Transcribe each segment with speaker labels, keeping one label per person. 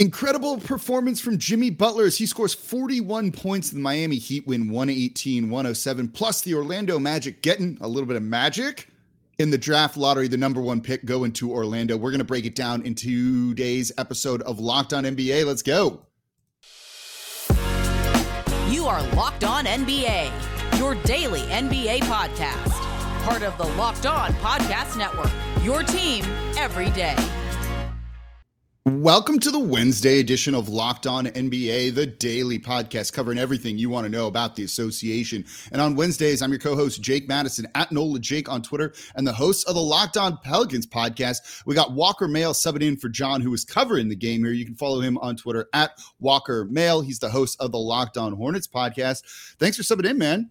Speaker 1: Incredible performance from Jimmy Butler as he scores 41 points in the Miami Heat win 118 107. Plus, the Orlando Magic getting a little bit of magic in the draft lottery, the number one pick going to Orlando. We're going to break it down in today's episode of Locked On NBA. Let's go.
Speaker 2: You are Locked On NBA, your daily NBA podcast. Part of the Locked On Podcast Network, your team every day.
Speaker 1: Welcome to the Wednesday edition of Locked On NBA, the daily podcast covering everything you want to know about the association. And on Wednesdays, I'm your co-host Jake Madison at Nola Jake on Twitter, and the host of the Locked On Pelicans podcast. We got Walker Mehl subbing in for John, who is covering the game here. You can follow him on Twitter at Walker Mehl. He's the host of the Locked On Hornets podcast. Thanks for subbing in, man.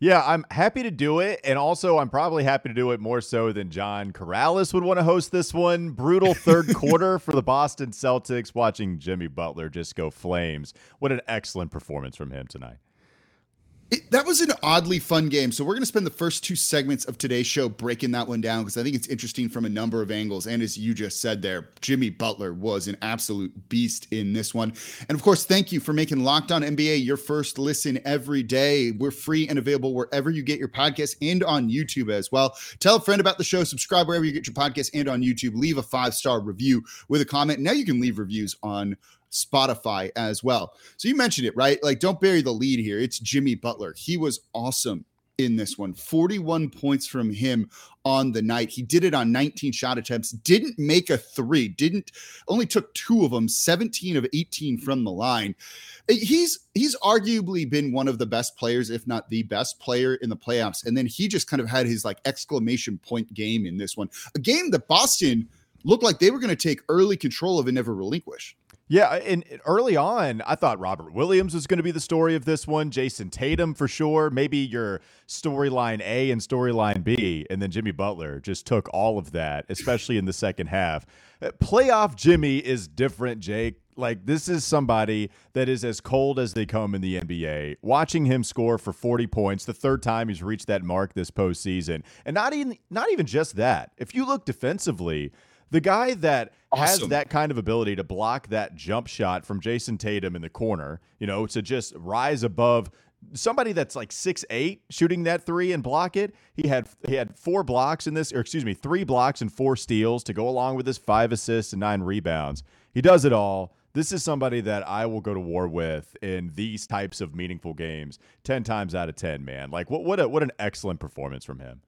Speaker 3: Yeah, I'm happy to do it. And also, I'm probably happy to do it more so than John Karalis would want to host this one. Brutal third quarter for the Boston Celtics, watching Jimmy Butler just go flames. What an excellent performance from him tonight.
Speaker 1: It, that was an oddly fun game. So we're going to spend the first two segments of today's show breaking that one down because I think it's interesting from a number of angles. And as you just said there, Jimmy Butler was an absolute beast in this one. And of course, thank you for making Locked On NBA your first listen every day. We're free and available wherever you get your podcast and on YouTube as well. Tell a friend about the show, subscribe wherever you get your podcast and on YouTube. Leave a five star review with a comment. Now you can leave reviews on Spotify as well. So you mentioned it, right? Like, don't bury the lead here. It's Jimmy Butler. He was awesome in this one 41 points from him on the night he did it on 19 shot attempts didn't make a three didn't only took two of them 17 of 18 from the line eh, he's he's arguably been one of the best players if not the best player in the playoffs and then he just kind of had his like exclamation point game in this one a game that boston looked like they were going to take early control of and never relinquish
Speaker 3: yeah, and early on, I thought Robert Williams was going to be the story of this one. Jayson Tatum for sure. Maybe your storyline A and storyline B, and then Jimmy Butler just took all of that, especially in the second half. Uh, playoff Jimmy is different, Jake. Like this is somebody that is as cold as they come in the NBA. Watching him score for 40 points, the third time he's reached that mark this postseason, and not even not even just that. If you look defensively the guy that awesome. has that kind of ability to block that jump shot from Jayson Tatum in the corner, you know, to just rise above somebody that's like six eight shooting that three and block it. He had he had four blocks in this, or excuse me, three blocks and four steals to go along with his five assists and nine rebounds. He does it all. This is somebody that I will go to war with in these types of meaningful games, ten times out of ten. Man, like what what a, what an excellent performance from him.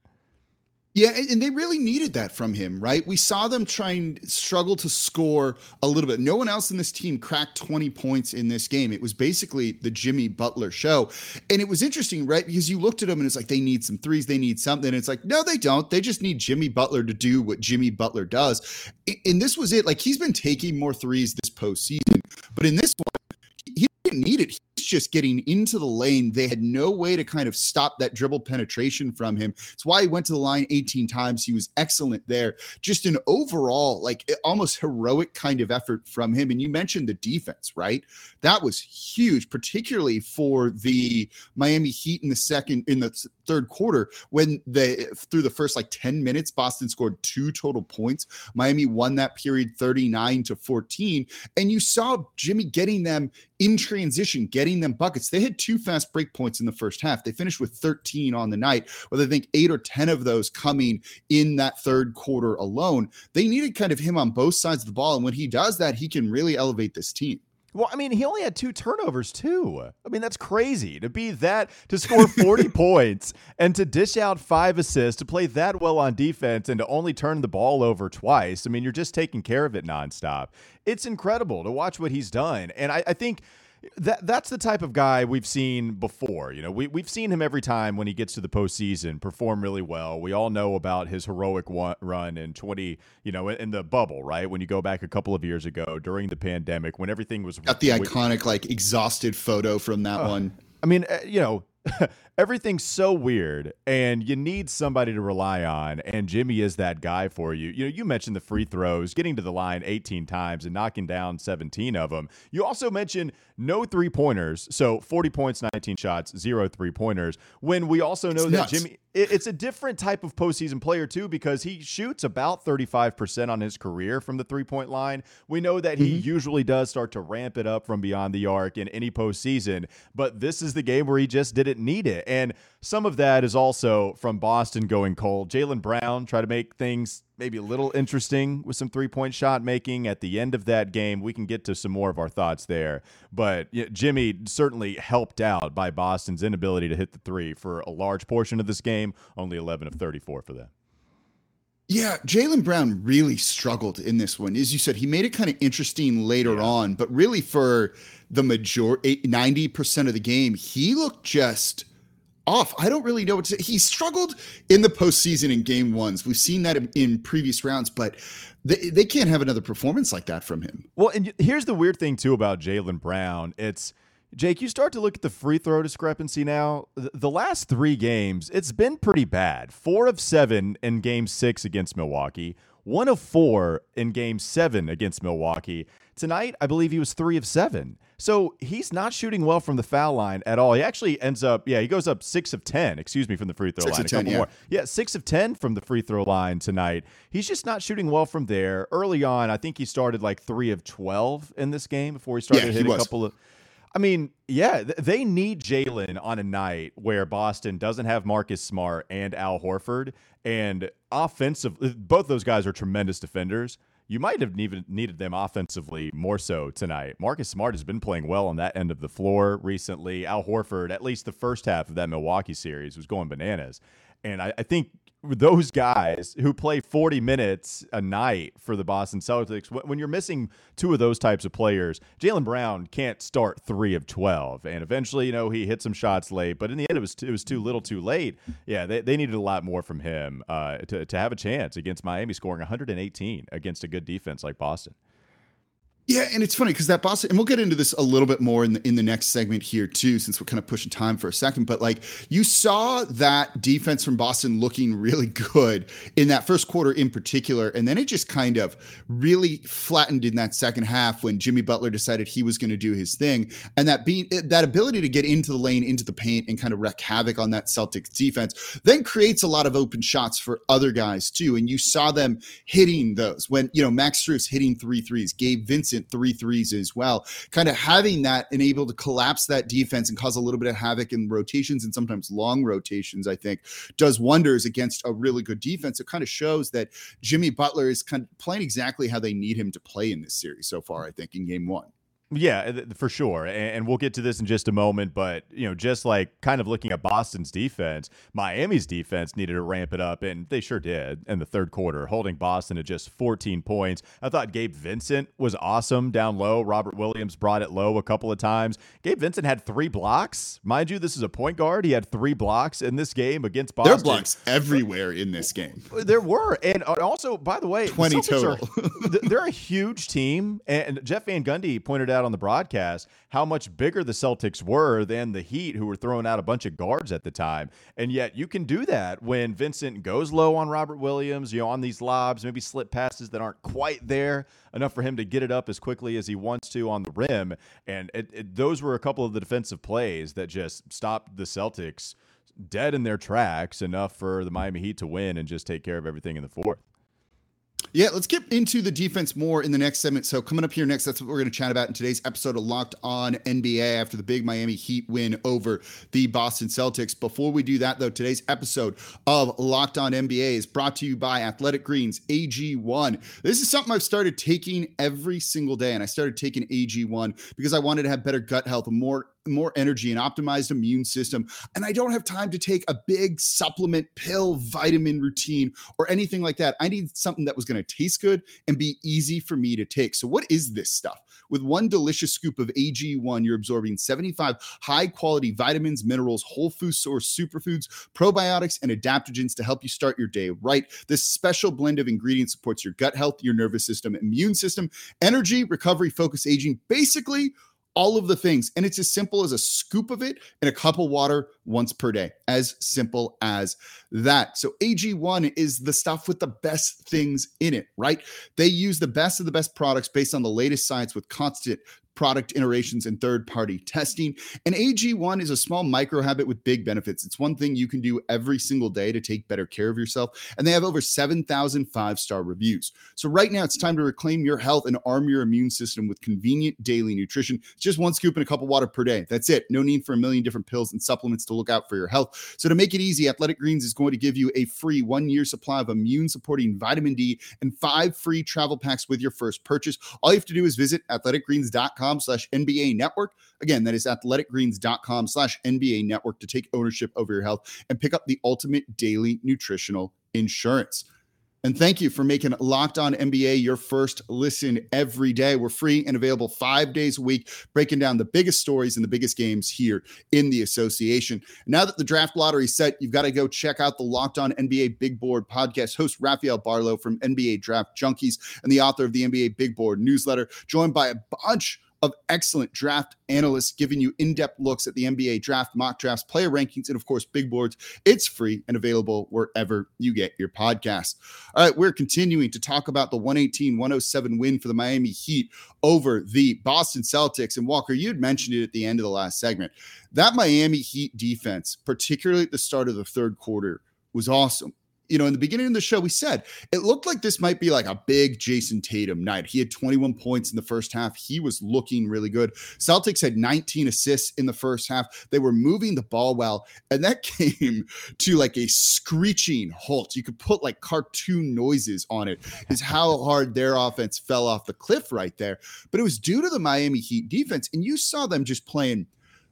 Speaker 1: Yeah, and they really needed that from him, right? We saw them try and struggle to score a little bit. No one else in this team cracked 20 points in this game. It was basically the Jimmy Butler show. And it was interesting, right? Because you looked at them and it's like they need some threes, they need something. And it's like, no, they don't. They just need Jimmy Butler to do what Jimmy Butler does. And this was it. Like he's been taking more threes this postseason, but in this one, he didn't need it just getting into the lane. They had no way to kind of stop that dribble penetration from him. It's why he went to the line 18 times. He was excellent there. Just an overall, like almost heroic kind of effort from him. And you mentioned the defense, right? That was huge, particularly for the Miami Heat in the second, in the third quarter when they, through the first like 10 minutes, Boston scored two total points. Miami won that period 39 to 14. And you saw Jimmy getting them in transition, getting them buckets. They had two fast break points in the first half. They finished with 13 on the night, with I think eight or 10 of those coming in that third quarter alone. They needed kind of him on both sides of the ball. And when he does that, he can really elevate this team.
Speaker 3: Well, I mean, he only had two turnovers too. I mean, that's crazy to be that to score 40 points and to dish out five assists, to play that well on defense and to only turn the ball over twice. I mean, you're just taking care of it nonstop. It's incredible to watch what he's done. And I, I think that that's the type of guy we've seen before. You know, we we've seen him every time when he gets to the postseason perform really well. We all know about his heroic one, run in twenty, you know, in the bubble, right? When you go back a couple of years ago during the pandemic, when everything was
Speaker 1: got the iconic like exhausted photo from that uh, one.
Speaker 3: I mean, uh, you know, everything's so weird and you need somebody to rely on and Jimmy is that guy for you. You know, you mentioned the free throws, getting to the line 18 times and knocking down 17 of them. You also mentioned no three-pointers. So 40 points, 19 shots, zero three-pointers. When we also know
Speaker 1: It's
Speaker 3: that
Speaker 1: nuts.
Speaker 3: Jimmy it's a different type of postseason player too because he shoots about 35% on his career from the three-point line. We know that he mm-hmm. usually does start to ramp it up from beyond the arc in any postseason, but this is the game where he just didn't need it. And some of that is also from Boston going cold. Jaylen Brown tried to make things maybe a little interesting with some three point shot making at the end of that game. We can get to some more of our thoughts there. But yeah, Jimmy certainly helped out by Boston's inability to hit the three for a large portion of this game, only 11 of 34 for them.
Speaker 1: Yeah, Jaylen Brown really struggled in this one. As you said, he made it kind of interesting later
Speaker 3: Yeah.
Speaker 1: on, but really for the majority, 90% of the game, he looked just off. I don't really know what to He struggled in the postseason in game ones. We've seen that in, previous rounds, but they, they can't have another performance like that from him.
Speaker 3: Well, and here's the weird thing too about Jaylen Brown. It's Jake, you start to look at the free throw discrepancy now. The last three games, it's been pretty bad. Four of seven in game six against Milwaukee, one of four in game seven against Milwaukee. Tonight, I believe he was three of seven. So he's not shooting well from the foul line at all. He actually ends up, yeah, he goes up six of 10, excuse me, from the free throw
Speaker 1: Six
Speaker 3: line.
Speaker 1: of
Speaker 3: a couple
Speaker 1: 10, yeah.
Speaker 3: more. Yeah, six of 10 from the free throw line tonight. He's just not shooting well from there. Early on, I think he started like three of 12 in this game before he started
Speaker 1: Yeah, he
Speaker 3: hitting a couple of. I mean, yeah, they need Jaylen on a night where Boston doesn't have Marcus Smart and Al Horford. And offensive, both those guys are tremendous defenders. You might have even needed them offensively more so tonight. Marcus Smart has been playing well on that end of the floor recently. Al Horford, at least the first half of that Milwaukee series, was going bananas. And I, I think those guys who play 40 minutes a night for the Boston Celtics, when you're missing two of those types of players, Jaylen Brown can't start three of 12. And eventually, you know, he hit some shots late, but in the end, it was too, it was too little too late. Yeah, they, they needed a lot more from him uh, to, to have a chance against Miami scoring 118 against a good defense like Boston.
Speaker 1: Yeah, and it's funny because that Boston, and we'll get into this a little bit more in the in the next segment here too, since we're kind of pushing time for a second. But like you saw that defense from Boston looking really good in that first quarter in particular, and then it just kind of really flattened in that second half when Jimmy Butler decided he was going to do his thing, and that being eh, that ability to get into the lane, into the paint, and kind of wreak havoc on that Celtics defense, then creates a lot of open shots for other guys too. And you saw them hitting those when you know Max Strus hitting three threes, Gabe Vincent three threes as well. Kind of having that and able to collapse that defense and cause a little bit of havoc in rotations and sometimes long rotations, I think, does wonders against a really good defense. It kind of shows that Jimmy Butler is kind of playing exactly how they need him to play in this series so far, I think, in game one.
Speaker 3: Yeah, for sure. And, we'll get to this in just a moment. But, you know, just like kind of looking at Boston's defense, Miami's defense needed to ramp it up, and they sure did in the third quarter, holding Boston to just 14 points. I thought Gabe Vincent was awesome down low. Robert Williams brought it low a couple of times. Gabe Vincent had three blocks. Mind you, this is a point guard. He had three blocks in this game against Boston.
Speaker 1: There are blocks everywhere in this game.
Speaker 3: There were, and uh, also, by the way,
Speaker 1: 20
Speaker 3: Celtics are-
Speaker 1: total.
Speaker 3: th- they're a huge team, and Jeff Van Gundy pointed out on the broadcast how much bigger the Celtics were than the Heat, who were throwing out a bunch of guards at the time. And yet, you can do that when Vincent goes low on Robert Williams, you know, on these lobs, maybe slip passes that aren't quite there enough for him to get it up as quickly as he wants to on the rim. And it, it, those were a couple of the defensive plays that just stopped the Celtics dead in their tracks enough for the Miami Heat to win and just take care of everything in the fourth.
Speaker 1: Yeah, let's get into the defense more in the next segment. So, coming up here next, that's what we're going to chat about in today's episode of Locked On NBA after the big Miami Heat win over the Boston Celtics. Before we do that, though, today's episode of Locked On NBA is brought to you by Athletic Greens AG1. This is something I've started taking every single day, and I started taking AG1 because I wanted to have better gut health, more more energy and optimized immune system and i don't have time to take a big supplement pill vitamin routine or anything like that. I need something that was going to taste good and be easy for me to take. So what is this stuff? With one delicious scoop of ag1 you're absorbing 75 high quality vitamins minerals whole food source superfoods probiotics and adaptogens to help you start your day right. This special blend of ingredients supports your gut health your nervous system immune system energy recovery focus aging basically all of the things. And it's as simple as a scoop of it in a cup of water once per day. As simple as that. So AG1 is the stuff with the best things in it, right? They use the best of the best products based on the latest science with constant product iterations and third party testing. And AG1 is a small micro habit with big benefits. It's one thing you can do every single day to take better care of yourself. And they have over 7,000 five star reviews. So right now, it's time to reclaim your health and arm your immune system with convenient daily nutrition. Just one scoop and a cup of water per day. That's it. No need for a million different pills and supplements to look out for your health. So to make it easy, Athletic Greens is going to give you a free one year supply of immune supporting vitamin D and five free travel packs with your first purchase. All you have to do is visit athleticgreens.com athleticgreens.com slash NBA network. Again, that is athleticgreens.com slash NBA network to take ownership over your health and pick up the ultimate daily nutritional insurance. And thank you for making Locked On NBA your first listen every day. We're free and available five days a week, breaking down the biggest stories and the biggest games here in the association. Now that the draft lottery set, you've got to go check out the Locked On NBA Big Board podcast. Host Rafael Barlow from NBA Draft Junkies and the author of the NBA Big Board newsletter, joined by a bunch of excellent draft analysts giving you in depth looks at the NBA draft, mock drafts, player rankings, and of course, big boards. It's free and available wherever you get your podcast. All right, we're continuing to talk about the 118 107 win for the Miami Heat over the Boston Celtics. And Walker, you'd mentioned it at the end of the last segment. That Miami Heat defense, particularly at the start of the third quarter, was awesome you know, in the beginning of the show, we said it looked like this might be like a big Jayson Tatum night. He had 21 points in the first half. He was looking really good. Celtics had 19 assists in the first half. They were moving the ball well. And that came to like a screeching halt. You could put like cartoon noises on it, is how hard their offense fell off the cliff right there. But it was due to the Miami Heat defense. And you saw them just playing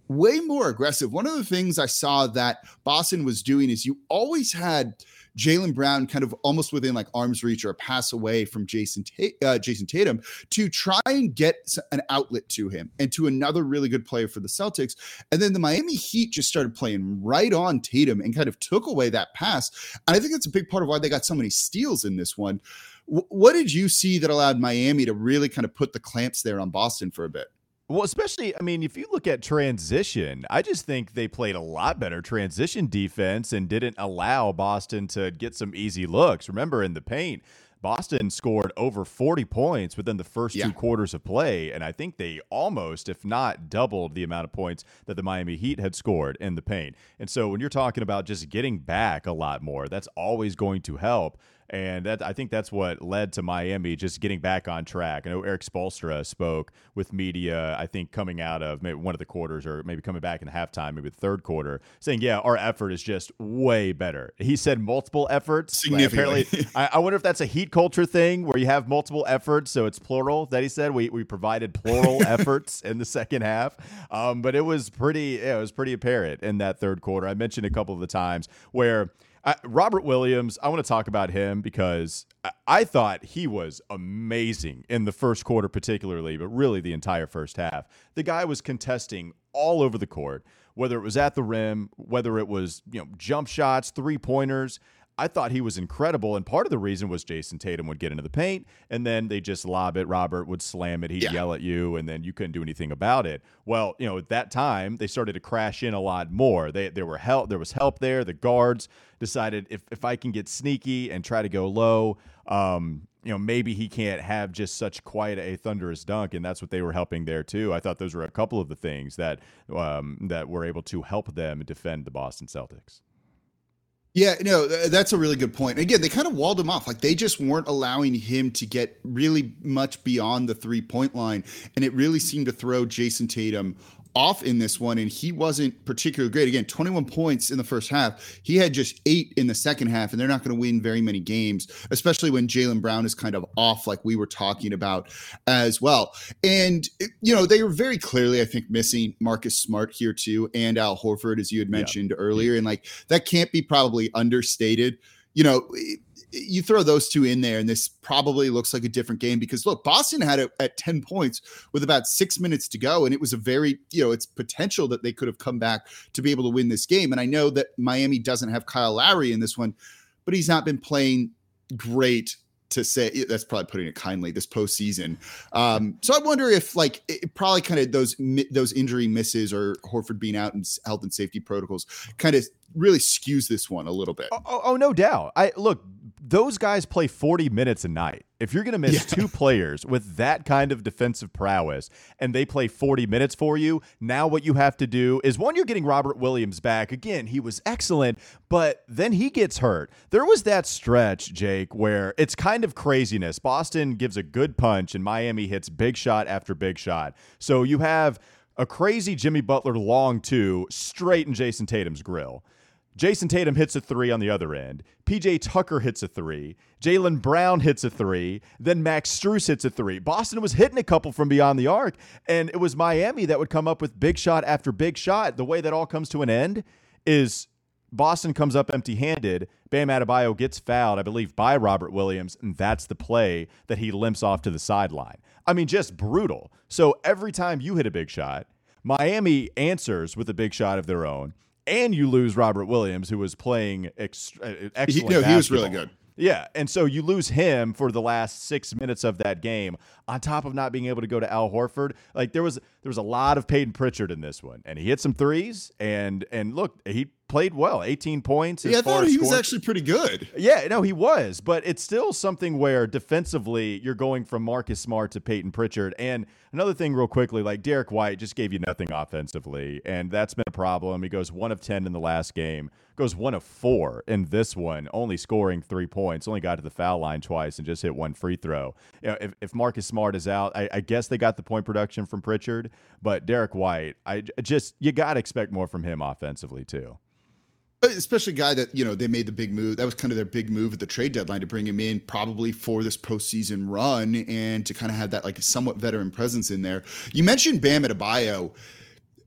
Speaker 1: way more aggressive. One of the things I saw that Boston was doing is you always had Jaylen Brown kind of almost within like arm's reach or a pass away from Jayson uh, Jayson Tatum to try and get an outlet to him and to another really good player for the Celtics. And then the Miami Heat just started playing right on Tatum and kind of took away that pass. And I think that's a big part of why they got so many steals in this one. W- what did you see that allowed Miami to really kind of put the clamps there on Boston for a bit?
Speaker 3: Well, especially, I mean, if you look at transition, I just think they played a lot better transition defense and didn't allow Boston to get some easy looks. Remember, in the paint, Boston scored over 40 points within the first yeah. two quarters of play. And I think they almost, if not doubled, the amount of points that the Miami Heat had scored in the paint. And so when you're talking about just getting back a lot more, that's always going to help. And that I think that's what led to Miami just getting back on track. I know Erik Spoelstra spoke with media, I think coming out of maybe one of the quarters or maybe coming back in halftime, maybe the third quarter, saying, yeah, our effort is just way better. He said multiple efforts. Apparently, I, I, wonder if that's a heat culture thing where you have multiple efforts. So it's plural that he said. We, we provided plural efforts in the second half. Um, but it was pretty, yeah, it was pretty apparent in that third quarter. I mentioned a couple of the times where – Robert Williams, I want to talk about him because I, I thought he was amazing in the first quarter, particularly, but really the entire first half. The guy was contesting all over the court, whether it was at the rim, whether it was you know jump shots, three pointers. I thought he was incredible, and part of the reason was Jayson Tatum would get into the paint, and then they just lob it. Robert would slam it. He'd yeah. yell at you, and then you couldn't do anything about it. Well, you know, at that time they started to crash in a lot more. They there were help. There was help there. The guards decided if if I can get sneaky and try to go low, um, you know, maybe he can't have just such quite a thunderous dunk, and that's what they were helping there too. I thought those were a couple of the things that um, that were able to help them defend the Boston Celtics.
Speaker 1: Yeah, no, that's a really good point. Again, they kind of walled him off. Like they just weren't allowing him to get really much beyond the three point line. And it really seemed to throw Jayson Tatum off in this one, and he wasn't particularly great. Again, 21 points in the first half. He had just eight in the second half, and they're not going to win very many games, especially when Jaylen Brown is kind of off, like we were talking about as well. And, you know, they were very clearly, I think, missing Marcus Smart here too, and Al Horford, as you had mentioned yeah. earlier. And like that can't be probably understated. You know, you throw those two in there, and this probably looks like a different game because look, Boston had it at 10 points with about six minutes to go, and it was a very, you know, it's potential that they could have come back to be able to win this game. And I know that Miami doesn't have Kyle Lowry in this one, but he's not been playing great to say that's probably putting it kindly this postseason. Um, so I wonder if like it, probably kind of those those injury misses or Horford being out and health and safety protocols kind of really skews this one a little bit.
Speaker 3: Oh, oh, oh, no doubt. I look, those guys play 40 minutes a night. If you're going to miss yeah. two players with that kind of defensive prowess and they play 40 minutes for you, now what you have to do is one, you're getting Robert Williams back. Again, he was excellent, but then he gets hurt. There was that stretch, Jake, where it's kind of craziness. Boston gives a good punch and Miami hits big shot after big shot. So you have a crazy Jimmy Butler long two straight in Jayson Tatum's grill. Jayson Tatum hits a three on the other end. PJ Tucker hits a three. Jaylen Brown hits a three. Then Max Strus hits a three. Boston was hitting a couple from beyond the arc, and it was Miami that would come up with big shot after big shot. The way that all comes to an end is Boston comes up empty handed. Bam Adebayo gets fouled, I believe, by Robert Williams, and that's the play that he limps off to the sideline. I mean, just brutal. So every time you hit a big shot, Miami answers with a big shot of their own and you lose Robert Williams, who was playing ex- uh, excellent. He, no,
Speaker 1: he was really good.
Speaker 3: Yeah, and so you lose him for the last six minutes of that game, on top of not being able to go to Al Horford. Like there was there was a lot of Payton Pritchard in this one, and he hit some threes, and and look, he played well, 18 points.
Speaker 1: Yeah, I thought he was actually pretty good.
Speaker 3: Yeah, no, he was, but it's still something where defensively you're going from Marcus Smart to Payton Pritchard. And another thing, real quickly, like Derrick White just gave you nothing offensively, and that's been a problem. He goes one of 10 in the last game, goes one of four in this one, only scoring three points, only got to the foul line twice and just hit one free throw. You know, if, if Marcus Smart is out, I, I guess they got the point production from Pritchard, but Derrick White, I just, you got to expect more from him offensively, too uh,
Speaker 1: especially a guy that you know they made the big move. That was kind of their big move at the trade deadline to bring him in, probably for this postseason run, and to kind of have that like somewhat veteran presence in there. You mentioned Bam Adebayo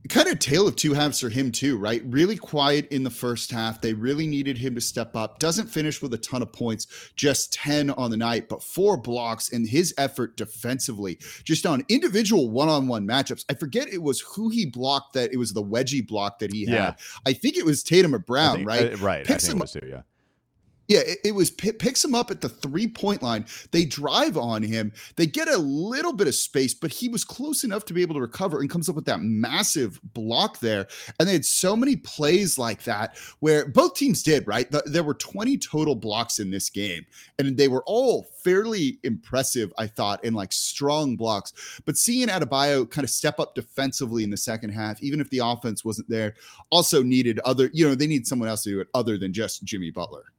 Speaker 1: kind of tale of two halves for him too, right? Really quiet in the first half. They really needed him to step up. Doesn't finish with a ton of points, just 10 on the night, but four blocks and his effort defensively, just on individual one-on-one matchups. I forget it was who he blocked that it was the wedgie block that he had. Yeah. I think it was Tatum or Brown,
Speaker 3: think,
Speaker 1: right?
Speaker 3: Uh, right. Picks I think him, it was too, yeah
Speaker 1: yeah, it, it was p- picks him up at the three point line. They drive on him. They get a little bit of space, but he was close enough to be able to recover and comes up with that massive block there. And they had so many plays like that where both teams did, right? The, there were 20 total blocks in this game, and they were all fairly impressive, I thought, in like strong blocks. But seeing Adebayo kind of step up defensively in the second half, even if the offense wasn't there, also needed other, you know, they need someone else to do it other than just Jimmy Butler.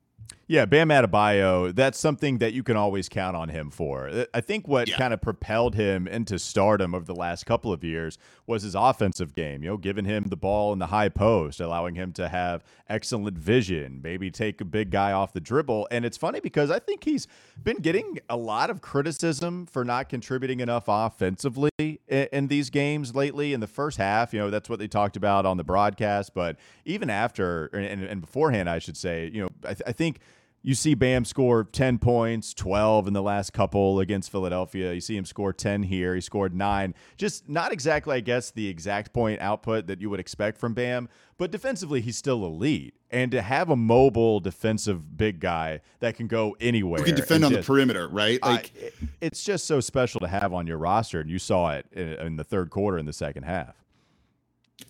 Speaker 3: Yeah, Bam Adebayo, that's something that you can always count on him for. I think what yeah. kind of propelled him into stardom over the last couple of years was his offensive game, you know, giving him the ball in the high post, allowing him to have excellent vision, maybe take a big guy off the dribble. And it's funny because I think he's been getting a lot of criticism for not contributing enough offensively in, in these games lately. In the first half, you know, that's what they talked about on the broadcast. But even after and, and beforehand, I should say, you know, I, th- I think – you see Bam score 10 points, 12 in the last couple against Philadelphia. You see him score 10 here. He scored nine. Just not exactly, I guess, the exact point output that you would expect from Bam, but defensively, he's still elite. And to have a mobile defensive big guy that can go anywhere,
Speaker 1: who can defend on just, the perimeter, right?
Speaker 3: Like, I, it's just so special to have on your roster. And you saw it in, in the third quarter in the second half.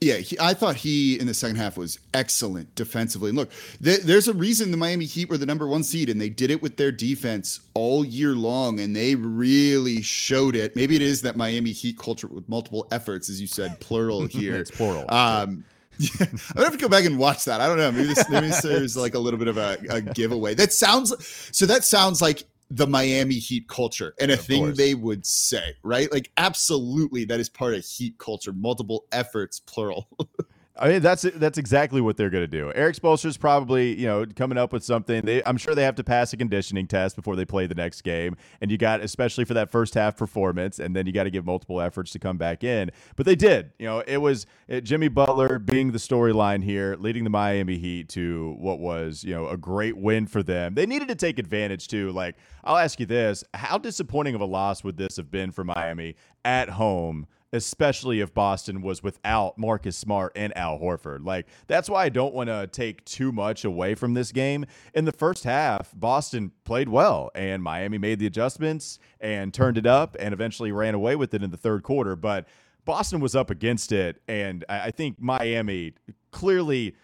Speaker 1: Yeah, he, I thought he in the second half was excellent defensively. And look, th- there's a reason the Miami Heat were the number one seed, and they did it with their defense all year long, and they really showed it. Maybe it is that Miami Heat culture with multiple efforts, as you said, plural here.
Speaker 3: it's plural.
Speaker 1: Um, yeah, I'm gonna have to go back and watch that. I don't know. Maybe this, maybe there's like a little bit of a, a giveaway. That sounds so. That sounds like the Miami Heat culture and a of thing course. they would say, right? Like, absolutely, that is part of Heat culture. Multiple efforts, plural.
Speaker 3: I mean, that's that's exactly what they're going to do. Erik Spoelstra's probably you know coming up with something. They, I'm sure they have to pass a conditioning test before they play the next game, and you got especially for that first half performance, and then you got to give multiple efforts to come back in. But they did. You know, it was it, Jimmy Butler being the storyline here, leading the Miami Heat to what was you know a great win for them. They needed to take advantage too. Like I'll ask you this: How disappointing of a loss would this have been for Miami at home? Especially if Boston was without Marcus Smart and Al Horford. Like, that's why I don't want to take too much away from this game. In the first half, Boston played well, and Miami made the adjustments and turned it up and eventually ran away with it in the third quarter. But Boston was up against it, and I think Miami clearly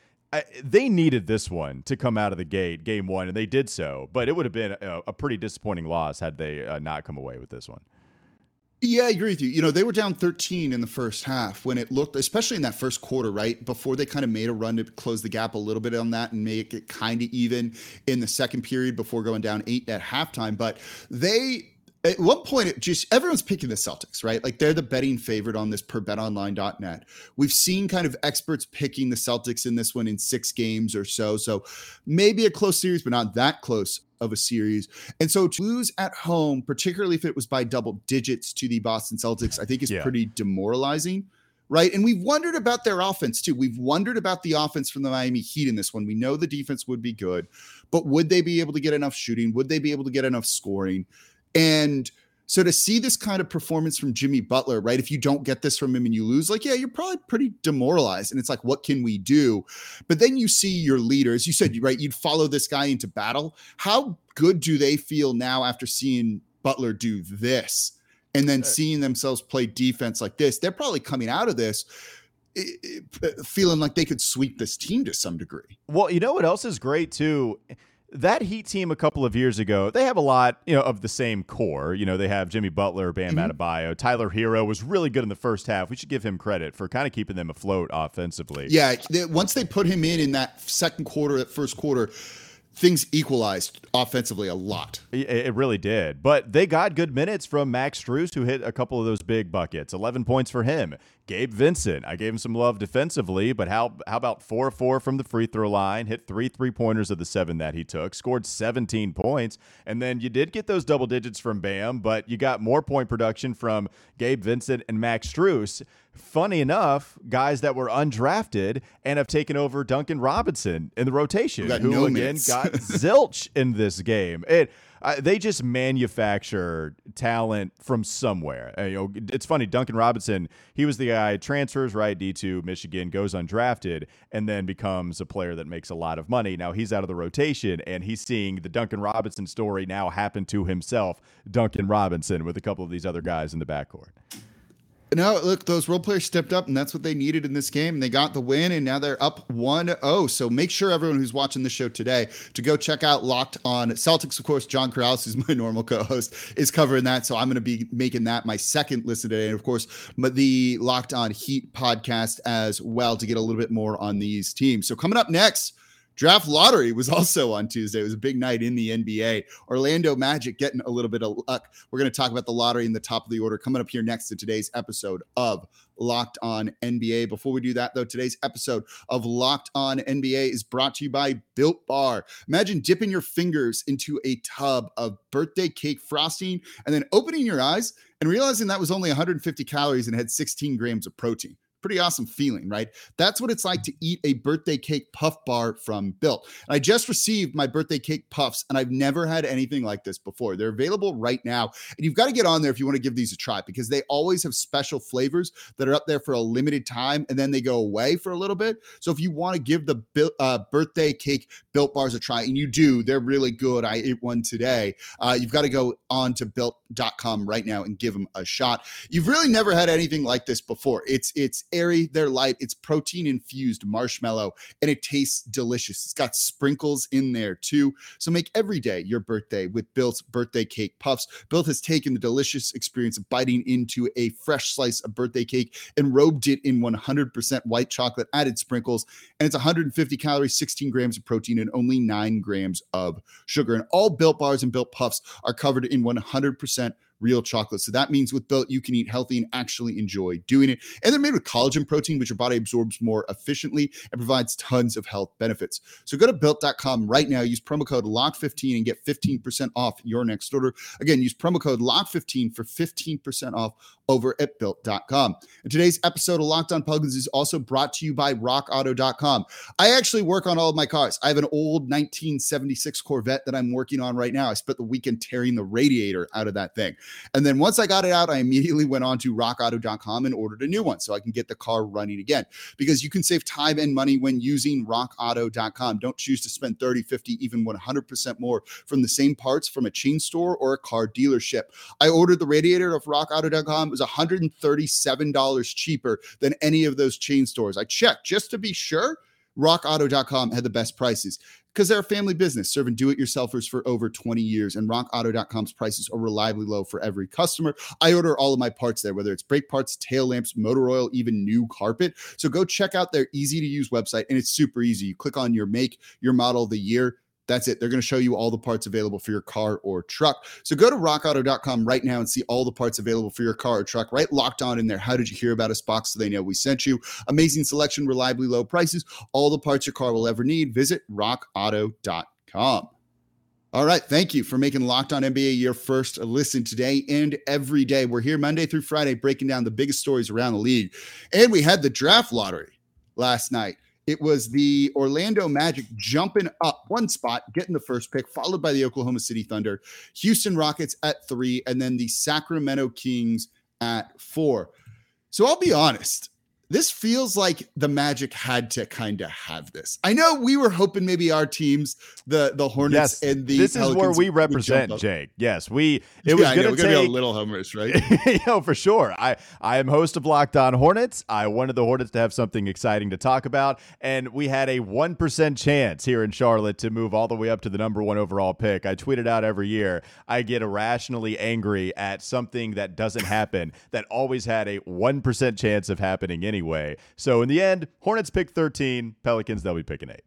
Speaker 3: they needed this one to come out of the gate, game one, and they did so. But it would have been a, a pretty disappointing loss had they uh, not come away with this one.
Speaker 1: Yeah, I agree with you. You know, they were down 13 in the first half when it looked, especially in that first quarter, right? Before they kind of made a run to close the gap a little bit on that and make it kind of even in the second period before going down eight at halftime. But they at one point it just everyone's picking the Celtics, right? Like they're the betting favorite on this per betonline.net. We've seen kind of experts picking the Celtics in this one in six games or so. So maybe a close series, but not that close of a series. And so to lose at home, particularly if it was by double digits to the Boston Celtics, I think is yeah. pretty demoralizing. Right. And we've wondered about their offense too. We've wondered about the offense from the Miami Heat in this one. We know the defense would be good, but would they be able to get enough shooting? Would they be able to get enough scoring? And so to see this kind of performance from Jimmy Butler, right? If you don't get this from him and you lose, like, yeah, you're probably pretty demoralized. And it's like, what can we do? But then you see your leaders, you said, right, you'd follow this guy into battle. How good do they feel now after seeing Butler do this and then uh, seeing themselves play defense like this? They're probably coming out of this eh, eh, feeling like they could sweep this team to some degree.
Speaker 3: Well, you know what else is great too? That Heat team a couple of years ago, they have a lot, you know, of the same core. You know, they have Jimmy Butler, Bam mm-hmm. Adebayo, Tyler Herro was really good in the first half. We should give him credit for kind of keeping them afloat offensively.
Speaker 1: Yeah, they, once they put him in in that second quarter, that first quarter, things equalized offensively a lot.
Speaker 3: It, really did. But they got good minutes from Max Strus, who hit a couple of those big buckets. 11 points for him. Gabe Vincent, I gave him some love defensively, but how how about four four from the free throw line? Hit three three pointers of the seven that he took, scored 17 points, and then you did get those double digits from Bam, but you got more point production from Gabe Vincent and Max Strus. Funny enough, guys that were undrafted and have taken over Duncan Robinson in the rotation, who no again got zilch in this game. It they just manufacture talent from somewhere. Uh, you know, it's funny. Duncan Robinson, he was the guy transfers right D two Michigan, goes undrafted, and then becomes a player that makes a lot of money. Now he's out of the rotation, and he's seeing the Duncan Robinson story now happen to himself, Duncan Robinson, with a couple of these other guys in the backcourt.
Speaker 1: No, look, those role players stepped up, and that's what they needed in this game. They got the win, and now they're up 1 0. So make sure everyone who's watching the show today to go check out Locked on Celtics. Of course, John Karalis, who's my normal co host, is covering that. So I'm going to be making that my second listen today. And of course, the Locked on Heat podcast as well to get a little bit more on these teams. So coming up next, Draft lottery was also on Tuesday. It was a big night in the NBA. Orlando Magic getting a little bit of luck. We're going to talk about the lottery in the top of the order coming up here next to today's episode of Locked On NBA. Before we do that, though, today's episode of Locked On NBA is brought to you by Built Bar. Imagine dipping your fingers into a tub of birthday cake frosting and then opening your eyes and realizing that was only 150 calories and had 16 grams of protein pretty awesome feeling, right? That's what it's like to eat a birthday cake puff bar from Built. And I just received my birthday cake puffs, and I've never had anything like this before. They're available right now. And you've got to get on there if you want to give these a try because they always have special flavors that are up there for a limited time and then they go away for a little bit. So if you want to give the uh, birthday cake Built bars a try, and you do, they're really good. I ate one today. Uh, you've got to go on to built.com right now and give them a shot. You've really never had anything like this before. It's it's airy, they're light, it's protein infused marshmallow, and it tastes delicious. It's got sprinkles in there too. So make every day your birthday with Built's birthday cake puffs. Built has taken the delicious experience of biting into a fresh slice of birthday cake and robed it in 100% white chocolate, added sprinkles, and it's 150 calories, 16 grams of protein, and only nine grams of sugar. And all Built bars and Built puffs are covered in 100% real chocolate. So that means with Built, you can eat healthy and actually enjoy doing it. And they're made with collagen protein, which your body absorbs more efficiently and provides tons of health benefits. So go to built.com right now, use promo code LOCK15 and get 15% off your next order. Again, use promo code LOCK15 for 15% off over at built.com. And today's episode of Locked On Pelicans is also brought to you by rockauto.com. I actually work on all of my cars. I have an old 1976 Corvette that I'm working on right now. I spent the weekend tearing the radiator out of that thing. And then once I got it out, I immediately went on to rockauto.com and ordered a new one so I can get the car running again because you can save time and money when using rockauto.com. Don't choose to spend 30, 50, even 100% more from the same parts from a chain store or a car dealership. I ordered the radiator of rockauto.com. It was $137 cheaper than any of those chain stores. I checked just to be sure. RockAuto.com had the best prices because they're a family business serving do it yourselfers for over 20 years. And RockAuto.com's prices are reliably low for every customer. I order all of my parts there, whether it's brake parts, tail lamps, motor oil, even new carpet. So go check out their easy to use website, and it's super easy. You click on your make, your model, the year that's it. They're going to show you all the parts available for your car or truck. So go to rockauto.com right now and see all the parts available for your car or truck, right? Locked on in there. How did you hear about us box so they know we sent you? Amazing selection, reliably low prices, all the parts your car will ever need. Visit rockauto.com. All right. Thank you for making Locked On NBA your first listen today and every day. We're here Monday through Friday breaking down the biggest stories around the league. And we had the draft lottery last night. It was the Orlando Magic jumping up one spot, getting the first pick, followed by the Oklahoma City Thunder, Houston Rockets at three, and then the Sacramento Kings at four. So I'll be honest, this feels like the Magic had to kind of have this. I know we were hoping maybe our teams, the the Hornets
Speaker 3: yes,
Speaker 1: and the
Speaker 3: this
Speaker 1: Pelicans
Speaker 3: is where we represent Jake. Yes, we it was
Speaker 1: yeah,
Speaker 3: going to
Speaker 1: be a little homers, right?
Speaker 3: you know, for sure. I I am host of Locked On Hornets. I wanted the Hornets to have something exciting to talk about, and we had a one percent chance here in Charlotte to move all the way up to the number one overall pick. I tweet it out every year. I get irrationally angry at something that doesn't happen that always had a one percent chance of happening anyway. So in the end, Hornets pick thirteen, Pelicans they'll be picking eight.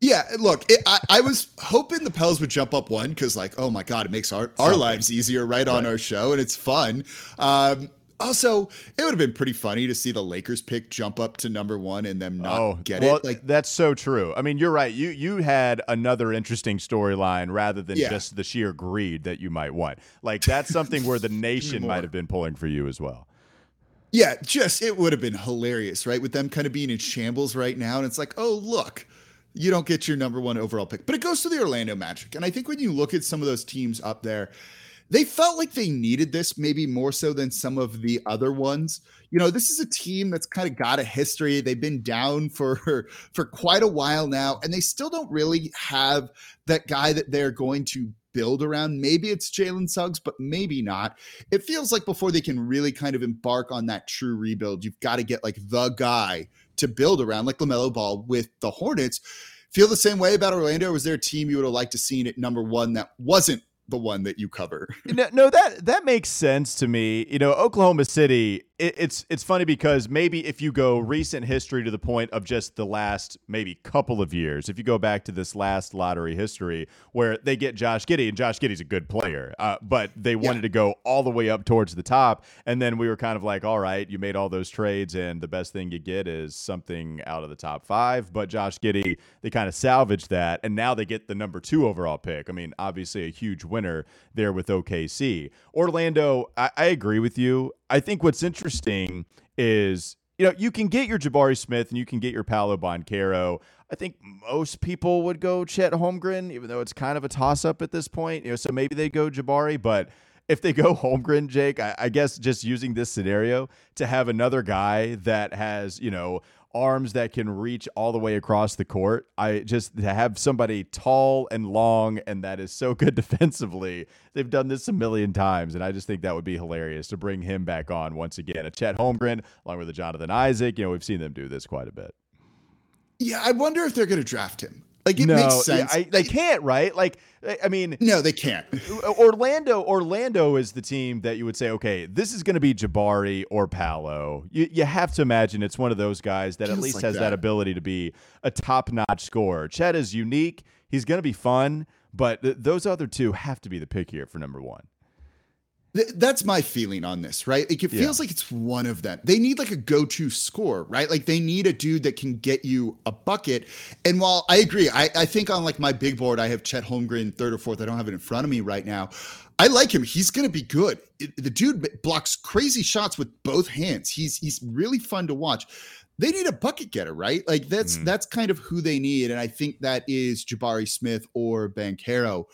Speaker 1: Yeah, look, it, I, I, was hoping the Pels would jump up one because, like, oh my god, it makes our, our lives easier right, right, on our show, and it's fun. Um, also, it would have been pretty funny to see the Lakers pick jump up to number one and them not
Speaker 3: oh,
Speaker 1: get
Speaker 3: well,
Speaker 1: it.
Speaker 3: Like that's so true. I mean, you're right. You you had another interesting storyline rather than yeah. just the sheer greed that you might want. Like that's something where the nation might have been pulling for you as well.
Speaker 1: Yeah, just it would have been hilarious, right? With them kind of being in shambles right now, and it's like, oh look you don't get your number one overall pick. But it goes to the Orlando Magic. And I think when you look at some of those teams up there, they felt like they needed this maybe more so than some of the other ones. You know, this is a team that's kind of got a history. They've been down for for quite a while now and they still don't really have that guy that they're going to build around. Maybe it's Jalen Suggs, but maybe not. It feels like before they can really kind of embark on that true rebuild, you've got to get like the guy to build around, like LaMelo Ball with the Hornets. Feel the same way about Orlando? was there a team you would have liked to seen at number one that wasn't the one that you cover?
Speaker 3: no, no, that that makes sense to me. You know, Oklahoma City it, it's it's funny because maybe if you go recent history to the point of just the last maybe couple of years, if you go back to this last lottery history where they get Josh Giddey and Josh Giddey's a good player, uh, but they wanted yeah. to go all the way up towards the top, and then we were kind of like, all right, you made all those trades, and the best thing you get is something out of the top five. But Josh Giddey, they kind of salvaged that, and now they get the number two overall pick. I mean, obviously a huge winner there with OKC. Orlando, I, I agree with you. I think what's interesting is you know you can get your Jabari Smith and you can get your Paolo Banchero. I think most people would go Chet Holmgren, even though it's kind of a toss up at this point. You know, so maybe they go Jabari, but if they go Holmgren, Jake, I, I, guess just using this scenario to have another guy that has, you know, arms that can reach all the way across the court. I just to have somebody tall and long and that is so good defensively. They've done this a million times, and I just think that would be hilarious to bring him back on once again. A Chet Holmgren along with a Jonathan Isaac. You know, we've seen them do this quite a bit.
Speaker 1: Yeah, I wonder if they're going to draft him. Like it
Speaker 3: no,
Speaker 1: makes sense.
Speaker 3: I, they can't, right? Like, I mean,
Speaker 1: no, they can't.
Speaker 3: Orlando, Orlando is the team that you would say, okay, this is going to be Jabari or Paolo. You, you have to imagine it's one of those guys that Feels at least like has that. that. ability to be a top-notch scorer. Chet is unique. He's going to be fun, but th- those other two have to be the pick here for number one
Speaker 1: that's my feeling on this, right? Like it feels yeah. like it's one of them. They need like a go-to score, right? Like they need a dude that can get you a bucket. And while I agree, I, I think on like my big board, I have Chet Holmgren third or fourth. I don't have it in front of me right now. I like him. He's going to be good. It, the dude blocks crazy shots with both hands. He's he's really fun to watch. They need a bucket getter, right? Like that's mm. that's kind of who they need, and I think that is Jabari Smith or Banchero.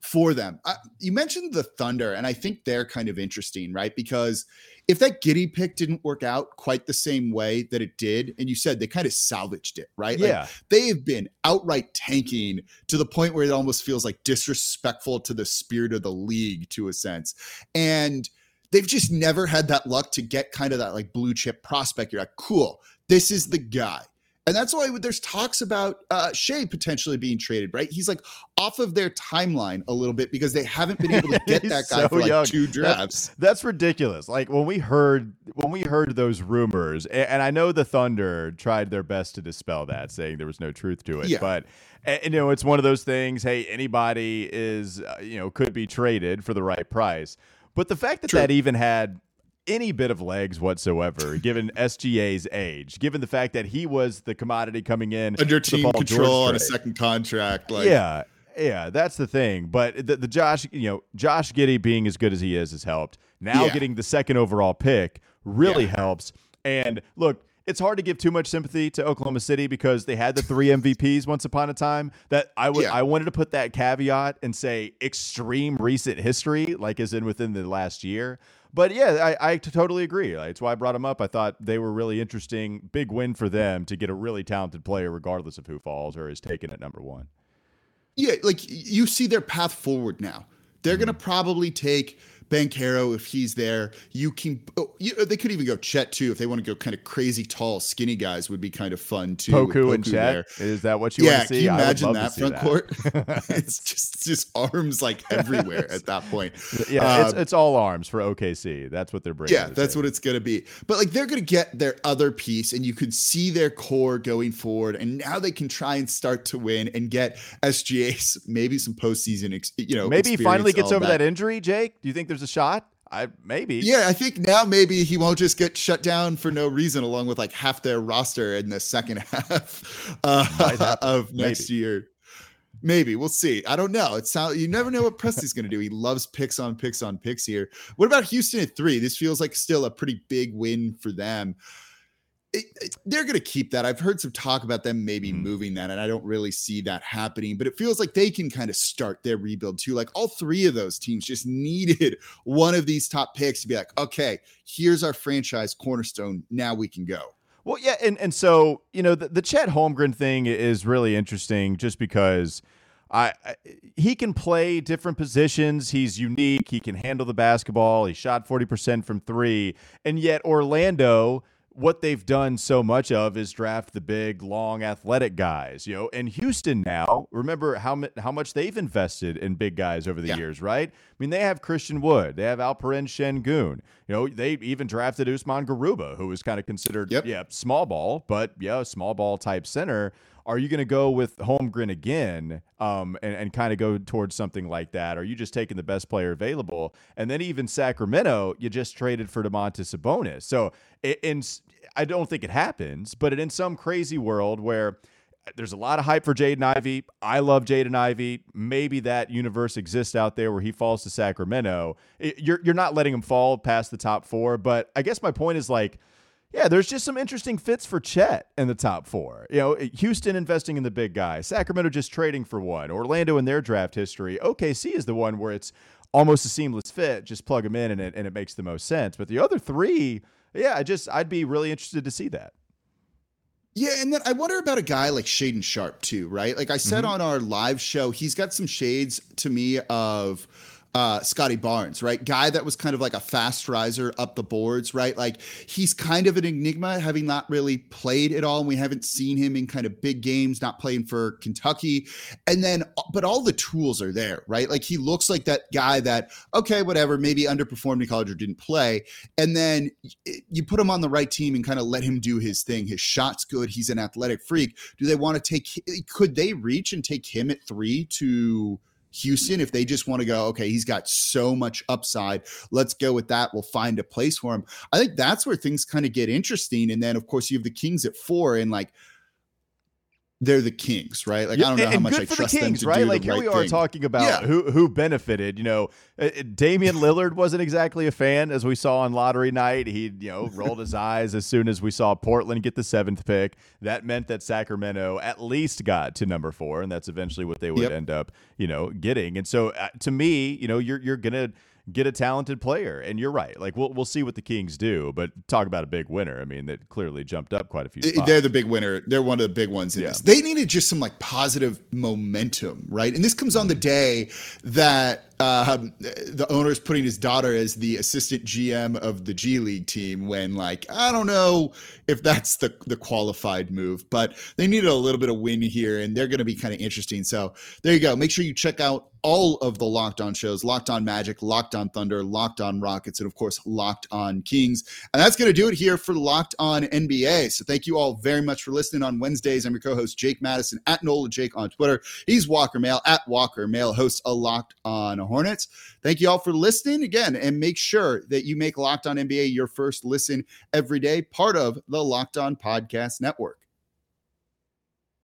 Speaker 1: For them. Uh, you mentioned the Thunder, and I think they're kind of interesting, right? Because if that Giddey pick didn't work out quite the same way that it did, and you said they kind of salvaged it, right?
Speaker 3: Yeah.
Speaker 1: Like, they have been outright tanking to the point where it almost feels like disrespectful to the spirit of the league to a sense. And they've just never had that luck to get kind of that like blue chip prospect. You're like, cool, this is the guy. And that's why there's talks about uh, Shai potentially being traded, right? He's like off of their timeline a little bit because they haven't been able to get that guy so for like young. two drafts.
Speaker 3: That's, that's, ridiculous. Like when we heard when we heard those rumors, and I know the Thunder tried their best to dispel that, saying there was no truth to it. Yeah. But and, you know, it's one of those things. Hey, anybody is uh, you know could be traded for the right price. But the fact that True. that even had any bit of legs whatsoever, given SGA's age, given the fact that he was the commodity coming in
Speaker 1: under team control on a second contract. Like,
Speaker 3: yeah, yeah, that's the thing. But the, the Josh, you know, Josh Giddey being as good as he is has helped. Now yeah. getting the second overall pick really yeah. helps. And look, it's hard to give too much sympathy to Oklahoma City because they had the three MVPs once upon a time. That I would yeah. I wanted to put that caveat and say extreme recent history, like as in within the last year. But yeah, I, I totally agree. It's why I brought them up. I thought they were really interesting. Big win for them to get a really talented player, regardless of who falls or is taken at number one.
Speaker 1: Yeah, like you see their path forward now. They're mm-hmm. going to probably take Banchero, if he's there, you can. Oh, you, they could even go Chet too if they want to go kind of crazy, tall, skinny guys would be kind of fun too.
Speaker 3: Poku, Poku and Chet. There. Is that what you
Speaker 1: yeah,
Speaker 3: want to see?
Speaker 1: Can you imagine that front that. court? it's just just arms like everywhere at that point.
Speaker 3: Yeah, um, it's, it's all arms for OKC. That's what they're bringing.
Speaker 1: Yeah, that's what it's going to be. But like they're going to get their other piece, and you could see their core going forward, and now they can try and start to win and get SGA's maybe some postseason. You know,
Speaker 3: maybe he finally gets over that. that injury. Jake, do you think there's a shot? I maybe.
Speaker 1: Yeah, I think now maybe he won't just get shut down for no reason, along with like half their roster in the second half uh, of next maybe. year. Maybe we'll see. I don't know. It's how you never know what Presti's going to do. He loves picks on picks on picks here. What about Houston at three? This feels like still a pretty big win for them it, it, they're going to keep that. I've heard some talk about them maybe mm. moving that, and I don't really see that happening. But it feels like they can kind of start their rebuild too. Like all three of those teams just needed one of these top picks to be like, okay, here's our franchise cornerstone. Now we can go.
Speaker 3: Well, yeah, and and so you know the, the Chet Holmgren thing is really interesting, just because. I, I, he can play different positions. He's unique. He can handle the basketball. He shot 40% from 3. And yet Orlando what they've done so much of is draft the big, long, athletic guys. You know, and Houston now, remember how how much they've invested in big guys over the yeah. years, right? I mean, they have Christian Wood, they have Alperen Sengun. You know, they even drafted Usman Garuba, who was kind of considered, yep. yeah, small ball, but yeah, small ball type center. Are you going to go with Holmgren again um, and, and kind of go towards something like that? Are you just taking the best player available? And then even Sacramento, you just traded for Domantas Sabonis. So in, I don't think it happens, but in some crazy world where there's a lot of hype for Jaden Ivey. I love Jaden Ivey. Maybe that universe exists out there where he falls to Sacramento. You're you're not letting him fall past the top four, but I guess my point is like yeah, there's just some interesting fits for Chet in the top four. You know, Houston investing in the big guy, Sacramento just trading for one, Orlando in their draft history. OKC is the one where it's almost a seamless fit. Just plug them in and it, and it makes the most sense. But the other three, yeah, I just I'd be really interested to see that.
Speaker 1: Yeah, and then I wonder about a guy like Shaedon Sharp too, right? Like I said mm-hmm. on our live show, he's got some shades to me of uh, Scottie Barnes, right? Guy that was kind of like a fast riser up the boards, right? Like he's kind of an enigma, having not really played at all. And we haven't seen him in kind of big games, not playing for Kentucky. And then, but all the tools are there, right? Like he looks like that guy that, okay, whatever, maybe underperformed in college or didn't play. And then you put him on the right team and kind of let him do his thing. His shot's good. He's an athletic freak. Do they want to take, could they reach and take him at three to, Houston, if they just want to go, okay, he's got so much upside. Let's go with that. We'll find a place for him. I think that's where things kind of get interesting. And then, of course, you have the Kings at four, and like, they're the Kings, right? Like I don't know how much I trust the Kings, them to right? do
Speaker 3: like
Speaker 1: here
Speaker 3: right
Speaker 1: we
Speaker 3: are
Speaker 1: thing.
Speaker 3: talking about yeah. who who benefited. You know, uh, uh, Damian Lillard wasn't exactly a fan as we saw on lottery night. He you know rolled his eyes as soon as we saw Portland get the seventh pick. That meant that Sacramento at least got to number four, and that's eventually what they would yep. end up you know getting. And so uh, to me, you know, you're you're gonna get a talented player. And you're right. Like we'll we'll see what the Kings do, but talk about a big winner. I mean, that clearly jumped up quite a few. Spots.
Speaker 1: They're the big winner. They're one of the big ones in yeah. this. They needed just some like positive momentum, right? And this comes on the day that uh, the owner is putting his daughter as the assistant GM of the G League team when, like, I don't know if that's the the qualified move, but they needed a little bit of win here, and they're going to be kind of interesting. So there you go. Make sure you check out all of the Locked On shows: Locked On Magic, Locked On Thunder, Locked On Rockets, and of course Locked On Kings. And that's going to do it here for Locked On NBA. So thank you all very much for listening on Wednesdays. I'm your co-host Jake Madison at Nola Jake on Twitter. He's Walker Mehl at Walker Mehl, hosts a Locked On Hornets. Thank you all for listening again, and make sure that you make Locked On NBA your first listen every day, part of the Locked On Podcast Network.